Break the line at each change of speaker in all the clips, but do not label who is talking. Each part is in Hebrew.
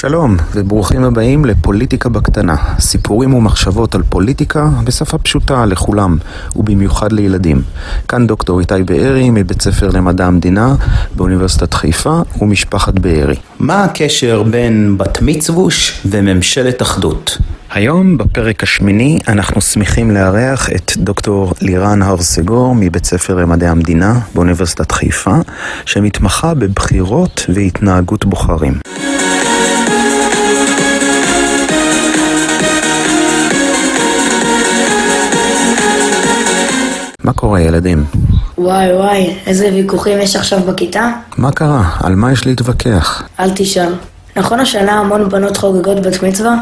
שלום, וברוכים הבאים לפוליטיקה בקטנה. סיפורים ומחשבות על פוליטיקה בשפה פשוטה לכולם, ובמיוחד לילדים. כאן דוקטור איתי בארי מבית ספר למדע המדינה באוניברסיטת חיפה ומשפחת בארי. מה הקשר בין בת מצווש וממשלת אחדות? היום בפרק השמיני אנחנו שמחים לארח את דוקטור לירן הר סגור מבית ספר למדעי המדינה באוניברסיטת חיפה, שמתמחה בבחירות והתנהגות בוחרים. מה קורה ילדים?
וואי וואי, איזה ויכוחים יש עכשיו בכיתה?
מה קרה? על מה יש להתווכח?
אל תשאל. נכון השנה המון בנות חוגגות בת מצווה?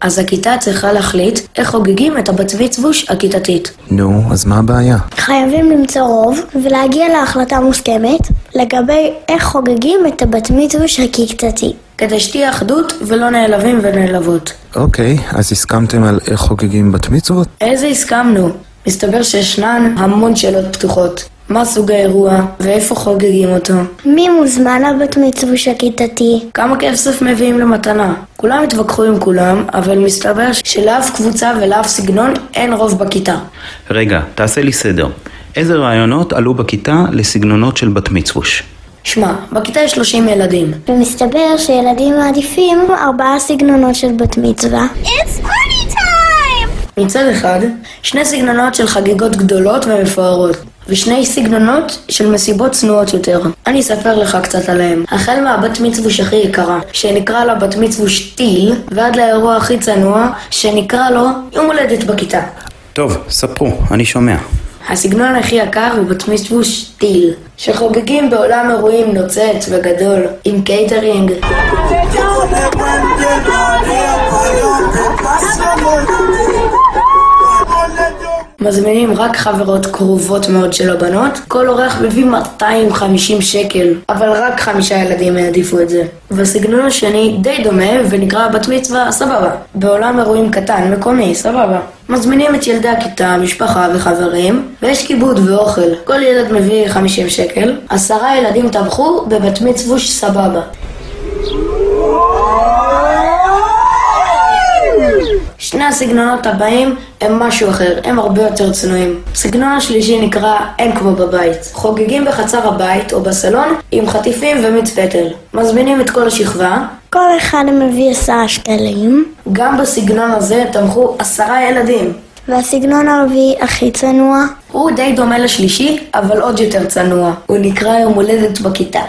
אז הכיתה צריכה להחליט איך חוגגים את הבת מצווש הכיתתית.
נו, אז מה הבעיה?
חייבים למצוא רוב ולהגיע להחלטה מוסכמת לגבי איך חוגגים את הבת מצווש הכיתתי.
כדי שתהיה אחדות ולא נעלבים ונעלבות.
אוקיי, אז הסכמתם על איך חוגגים בת מצוות?
איזה הסכמנו? מסתבר שישנן המון שאלות פתוחות. מה סוג האירוע ואיפה חוגגים אותו?
מי מוזמן לבת מצווש הכיתתי?
כמה כסף מביאים למתנה? כולם התווכחו עם כולם, אבל מסתבר שלאף קבוצה ולאף סגנון אין רוב בכיתה.
רגע, תעשה לי סדר. איזה רעיונות עלו בכיתה לסגנונות של בת מצווש?
שמע, בכיתה יש 30 ילדים.
ומסתבר שילדים מעדיפים ארבעה סגנונות של בת מצווה.
מצד אחד, שני סגנונות של חגיגות גדולות ומפוארות, ושני סגנונות של מסיבות צנועות יותר. אני אספר לך קצת עליהם. החל מהבת מצווש הכי יקרה, שנקרא לה בת מצווש טיל, ועד לאירוע הכי צנוע, שנקרא לו יום הולדת בכיתה.
טוב, ספרו, אני שומע.
הסגנון הכי יקר הוא בת מצווש טיל, שחוגגים בעולם אירועים נוצץ וגדול, עם קייטרינג. מזמינים רק חברות קרובות מאוד של הבנות, כל אורח מביא 250 שקל, אבל רק חמישה ילדים העדיפו את זה. והסגנון השני די דומה ונקרא בת מצווה סבבה. בעולם אירועים קטן, מקומי, סבבה. מזמינים את ילדי הכיתה, משפחה וחברים, ויש כיבוד ואוכל. כל ילד מביא 50 שקל, עשרה ילדים טבחו בבת מצווש סבבה. שני הסגנונות הבאים הם משהו אחר, הם הרבה יותר צנועים. הסגנון השלישי נקרא אין כמו בבית. חוגגים בחצר הבית או בסלון עם חטיפים ומיץ פטל. מזמינים את כל השכבה.
כל אחד מביא עשרה שקלים,
גם בסגנון הזה תמכו עשרה ילדים.
והסגנון הרביעי הכי צנוע,
הוא די דומה לשלישי, אבל עוד יותר צנוע. הוא נקרא יום הולדת בכיתה.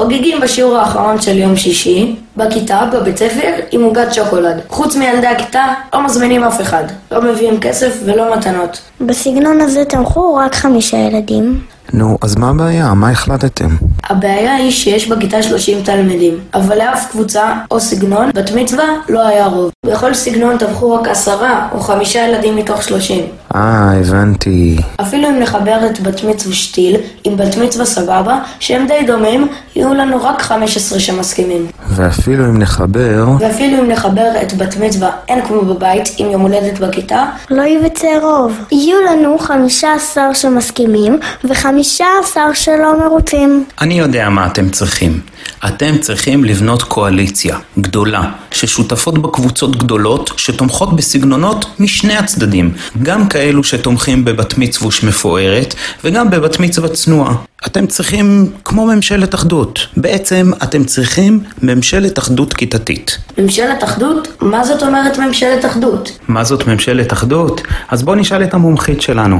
חוגגים בשיעור האחרון של יום שישי, בכיתה, בבית ספר, עם עוגת שוקולד. חוץ מילדי הכיתה, לא מזמינים אף אחד. לא מביאים כסף ולא מתנות.
בסגנון הזה תמכו רק חמישה ילדים.
נו, אז מה הבעיה? מה החלטתם?
הבעיה היא שיש בכיתה 30 תלמידים, אבל לאף קבוצה או סגנון בת מצווה לא היה רוב. בכל סגנון טבחו רק עשרה או חמישה ילדים מתוך 30.
אה, הבנתי.
אפילו אם נחבר את בת מצווה שתיל עם בת מצווה סבבה, שהם די דומים, יהיו לנו רק 15 שמסכימים.
ואפילו אם נחבר...
ואפילו אם נחבר את בת מצווה אין כמו בבית עם יום הולדת בכיתה,
לא ייווצר רוב. יהיו לנו חמישה עשר שמסכימים וחמישה עשר שלא מרוצים.
אני יודע מה אתם צריכים. אתם צריכים לבנות קואליציה גדולה, ששותפות בה קבוצות גדולות שתומכות בסגנונות משני הצדדים, גם כאלו שתומכים בבת מצווש מפוארת וגם בבת מצווה צנועה. אתם צריכים כמו ממשלת אחדות. בעצם אתם צריכים ממשלת אחדות כיתתית.
ממשלת אחדות? מה זאת אומרת ממשלת אחדות?
מה זאת ממשלת אחדות? אז בואו נשאל את המומחית שלנו.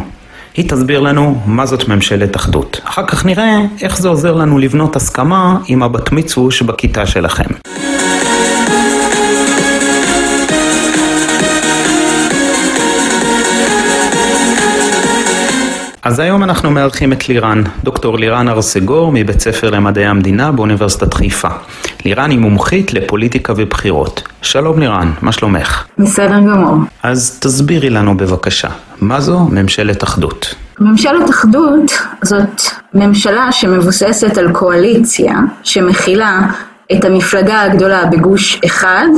היא תסביר לנו מה זאת ממשלת אחדות. אחר כך נראה איך זה עוזר לנו לבנות הסכמה עם הבת מצווש בכיתה שלכם. אז היום אנחנו מארחים את לירן, דוקטור לירן הר סגור מבית ספר למדעי המדינה באוניברסיטת חיפה. לירן היא מומחית לפוליטיקה ובחירות. שלום לירן, מה שלומך?
בסדר גמור.
אז תסבירי לנו בבקשה, מה זו ממשלת אחדות?
ממשלת אחדות זאת ממשלה שמבוססת על קואליציה שמכילה את המפלגה הגדולה בגוש אחד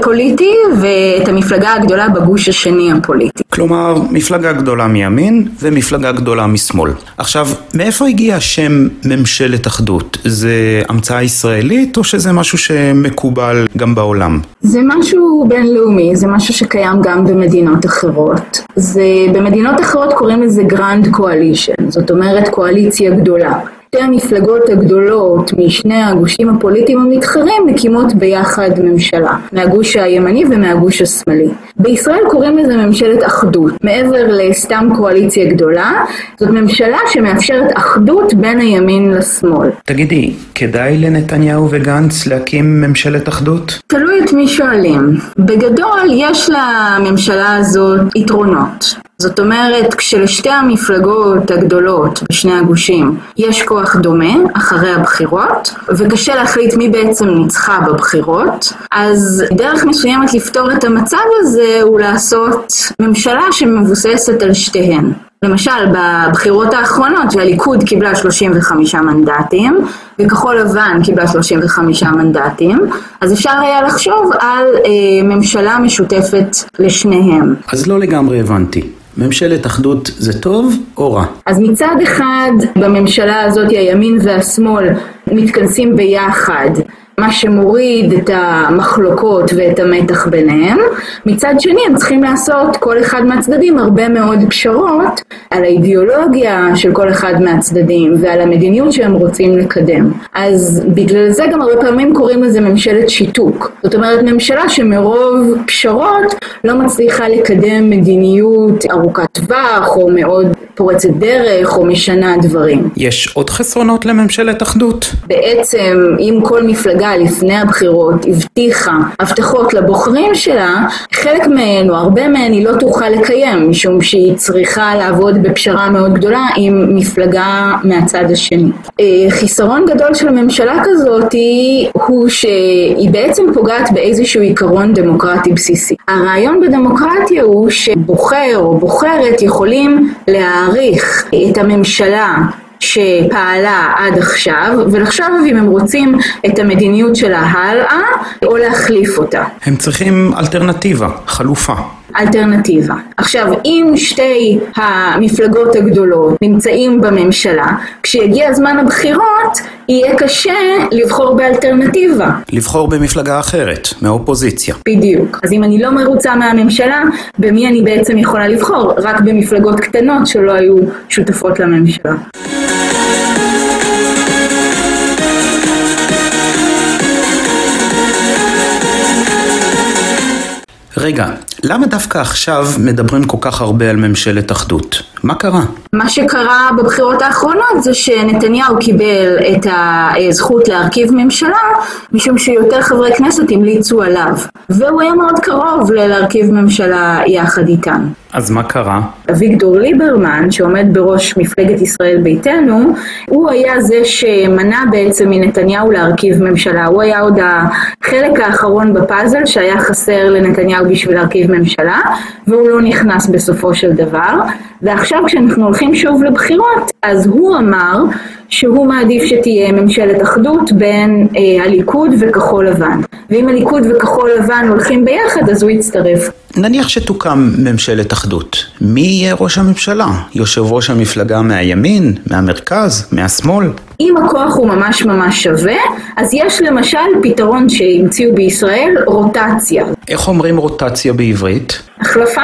הפוליטי ואת המפלגה הגדולה בגוש השני הפוליטי.
כלומר, מפלגה גדולה מימין ומפלגה גדולה משמאל. עכשיו, מאיפה הגיע השם ממשלת אחדות? זה המצאה ישראלית או שזה משהו שמקובל גם בעולם?
זה משהו בינלאומי, זה משהו שקיים גם במדינות אחרות. זה, במדינות אחרות קוראים לזה grand coalition, זאת אומרת קואליציה גדולה. שתי המפלגות הגדולות משני הגושים הפוליטיים המתחרים מקימות ביחד ממשלה, מהגוש הימני ומהגוש השמאלי. בישראל קוראים לזה ממשלת אחדות. מעבר לסתם קואליציה גדולה, זאת ממשלה שמאפשרת אחדות בין הימין לשמאל.
תגידי, כדאי לנתניהו וגנץ להקים ממשלת אחדות?
תלוי את מי שואלים. בגדול יש לממשלה הזאת יתרונות. זאת אומרת, כשלשתי המפלגות הגדולות בשני הגושים יש כוח דומה אחרי הבחירות, וקשה להחליט מי בעצם ניצחה בבחירות, אז דרך מסוימת לפתור את המצב הזה הוא לעשות ממשלה שמבוססת על שתיהן. למשל, בבחירות האחרונות שהליכוד קיבלה 35 מנדטים וכחול לבן קיבלה 35 מנדטים, אז אפשר היה לחשוב על אה, ממשלה משותפת לשניהם.
אז לא לגמרי הבנתי. ממשלת אחדות זה טוב או רע?
אז מצד אחד בממשלה הזאת הימין והשמאל מתכנסים ביחד מה שמוריד את המחלוקות ואת המתח ביניהם. מצד שני הם צריכים לעשות כל אחד מהצדדים הרבה מאוד פשרות על האידיאולוגיה של כל אחד מהצדדים ועל המדיניות שהם רוצים לקדם. אז בגלל זה גם הרבה פעמים קוראים לזה ממשלת שיתוק. זאת אומרת ממשלה שמרוב פשרות לא מצליחה לקדם מדיניות ארוכת טווח או מאוד פורצת דרך או משנה דברים.
יש עוד חסרונות לממשלת אחדות?
בעצם אם כל מפלגה לפני הבחירות הבטיחה הבטחות לבוחרים שלה, חלק מהן או הרבה מהן היא לא תוכל לקיים משום שהיא צריכה לעבוד בפשרה מאוד גדולה עם מפלגה מהצד השני. אה, חיסרון גדול של ממשלה כזאת הוא שהיא בעצם פוגעת באיזשהו עיקרון דמוקרטי בסיסי. הרעיון בדמוקרטיה הוא שבוחר או בוחרת יכולים להעריך את הממשלה שפעלה עד עכשיו, ולחשוב אם הם רוצים את המדיניות שלה הלאה, או להחליף אותה.
הם צריכים אלטרנטיבה, חלופה.
אלטרנטיבה. עכשיו, אם שתי המפלגות הגדולות נמצאים בממשלה, כשיגיע זמן הבחירות, יהיה קשה לבחור באלטרנטיבה.
לבחור במפלגה אחרת, מהאופוזיציה.
בדיוק. אז אם אני לא מרוצה מהממשלה, במי אני בעצם יכולה לבחור? רק במפלגות קטנות שלא היו שותפות לממשלה.
רגע, למה דווקא עכשיו מדברים כל כך הרבה על ממשלת אחדות? מה קרה?
מה שקרה בבחירות האחרונות זה שנתניהו קיבל את הזכות להרכיב ממשלה משום שיותר חברי כנסת המליצו עליו והוא היה מאוד קרוב להרכיב ממשלה יחד איתם.
אז מה קרה?
אביגדור ליברמן, שעומד בראש מפלגת ישראל ביתנו, הוא היה זה שמנע בעצם מנתניהו להרכיב ממשלה. הוא היה עוד החלק האחרון בפאזל שהיה חסר לנתניהו בשביל להרכיב ממשלה, והוא לא נכנס בסופו של דבר. ועכשיו כשאנחנו הולכים שוב לבחירות, אז הוא אמר שהוא מעדיף שתהיה ממשלת אחדות בין אה, הליכוד וכחול לבן. ואם הליכוד וכחול לבן הולכים ביחד, אז הוא יצטרף.
נניח שתוקם ממשלת אחדות. מי יהיה ראש הממשלה? יושב ראש המפלגה מהימין? מהמרכז? מהשמאל?
אם הכוח הוא ממש ממש שווה, אז יש למשל פתרון שהמציאו בישראל, רוטציה.
איך אומרים רוטציה בעברית?
החלפה.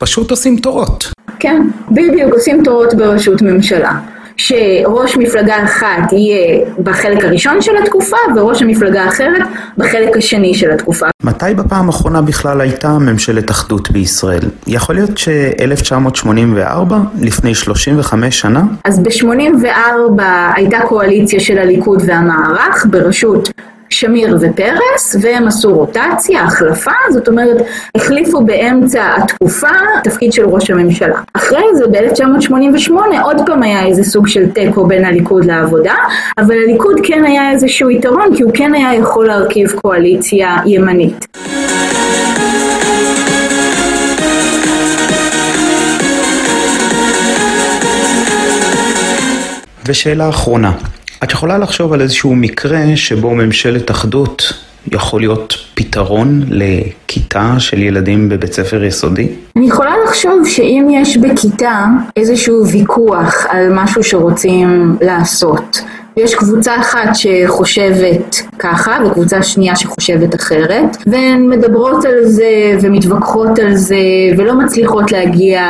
פשוט עושים תורות.
כן, בדיוק עושים תורות בראשות ממשלה. שראש מפלגה אחת יהיה בחלק הראשון של התקופה וראש המפלגה האחרת בחלק השני של התקופה.
מתי בפעם האחרונה בכלל הייתה ממשלת אחדות בישראל? יכול להיות ש-1984? לפני 35 שנה?
אז ב-84 הייתה קואליציה של הליכוד והמערך בראשות שמיר ופרס, והם עשו רוטציה, החלפה, זאת אומרת, החליפו באמצע התקופה תפקיד של ראש הממשלה. אחרי זה, ב-1988, עוד פעם היה איזה סוג של תיקו בין הליכוד לעבודה, אבל הליכוד כן היה איזשהו יתרון, כי הוא כן היה יכול להרכיב קואליציה ימנית.
ושאלה אחרונה, את יכולה לחשוב על איזשהו מקרה שבו ממשלת אחדות יכול להיות פתרון לכיתה של ילדים בבית ספר יסודי?
אני יכולה לחשוב שאם יש בכיתה איזשהו ויכוח על משהו שרוצים לעשות, יש קבוצה אחת שחושבת ככה וקבוצה שנייה שחושבת אחרת והן מדברות על זה ומתווכחות על זה ולא מצליחות להגיע,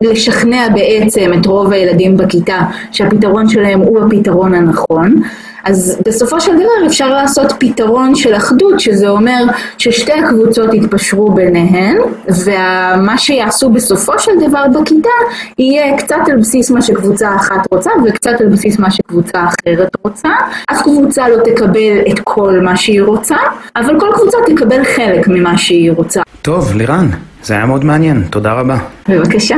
לשכנע בעצם את רוב הילדים בכיתה שהפתרון שלהם הוא הפתרון הנכון אז בסופו של דבר אפשר לעשות פתרון של אחדות, שזה אומר ששתי הקבוצות יתפשרו ביניהן, ומה שיעשו בסופו של דבר בכיתה יהיה קצת על בסיס מה שקבוצה אחת רוצה וקצת על בסיס מה שקבוצה אחרת רוצה. אף קבוצה לא תקבל את כל מה שהיא רוצה, אבל כל קבוצה תקבל חלק ממה שהיא רוצה.
טוב, לירן, זה היה מאוד מעניין, תודה רבה.
בבקשה.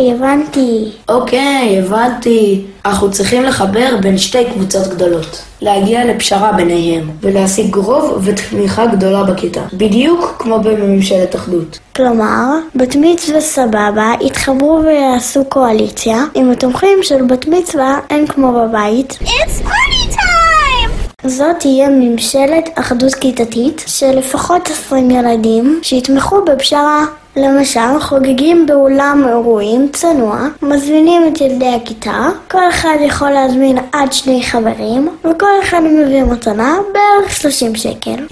אוקיי, הבנתי.
אוקיי, הבנתי. אנחנו צריכים לחבר בין שתי קבוצות גדולות. להגיע לפשרה ביניהם, ולהשיג רוב ותמיכה גדולה בכיתה. בדיוק כמו בממשלת אחדות.
כלומר, בת מצווה סבבה יתחברו ויעשו קואליציה, עם התומכים של בת מצווה אין כמו בבית. It's party time! זאת תהיה ממשלת אחדות כיתתית של לפחות 20 ילדים שיתמכו בפשרה. למשל, חוגגים באולם אירועים צנוע, מזמינים את ילדי הכיתה, כל אחד יכול להזמין עד שני חברים, וכל אחד מביא מתנה בערך 30 שקל.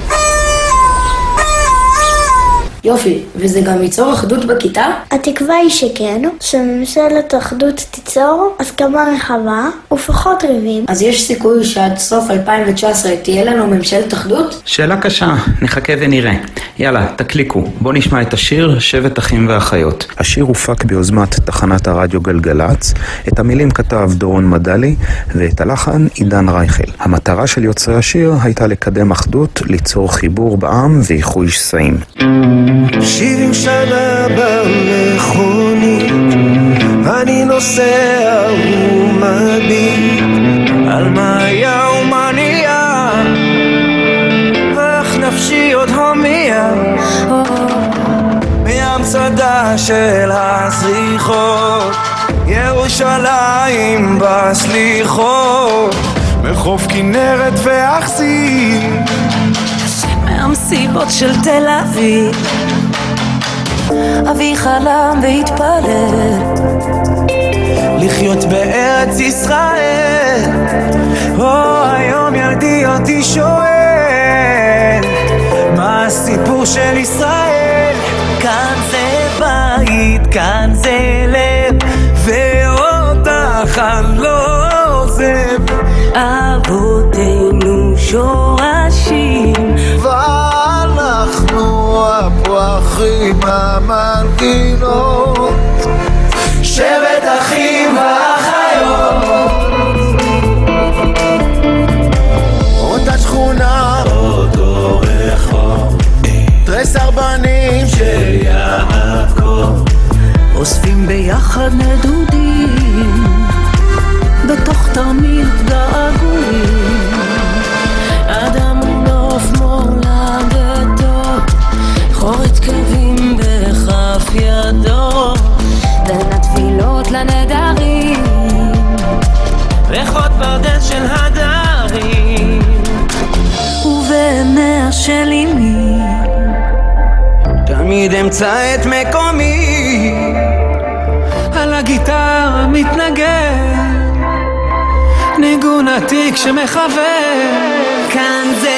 יופי, וזה גם ייצור אחדות בכיתה?
התקווה היא שכן, שממשלת אחדות תיצור הסכמה רחבה ופחות ריבים.
אז יש סיכוי שעד סוף 2019 תהיה לנו ממשלת אחדות?
שאלה קשה, נחכה ונראה. יאללה, תקליקו, בואו נשמע את השיר שבט אחים ואחיות.
השיר הופק ביוזמת תחנת הרדיו גלגלצ, את המילים כתב דורון מדלי ואת הלחן עידן רייכל. המטרה של יוצרי השיר הייתה לקדם אחדות, ליצור חיבור בעם ואיחוי שסעים.
שבעים שנה במכונית, אני נוסע ומביט על מה היה ומה נהיה, ואיך נפשי עוד הומייה. מהמצדה של הזריחות, ירושלים בסליחות, מחוף כנרת ואכזיב
מהמסיבות של תל אביב. אבי חלם והתפלל.
לחיות בארץ ישראל. או היום ילדי אותי שואל מה הסיפור של ישראל
y me
תמיד אמצא את מקומי. על הגיטרה מתנגן ניגון עתיק שמחבר
כאן זה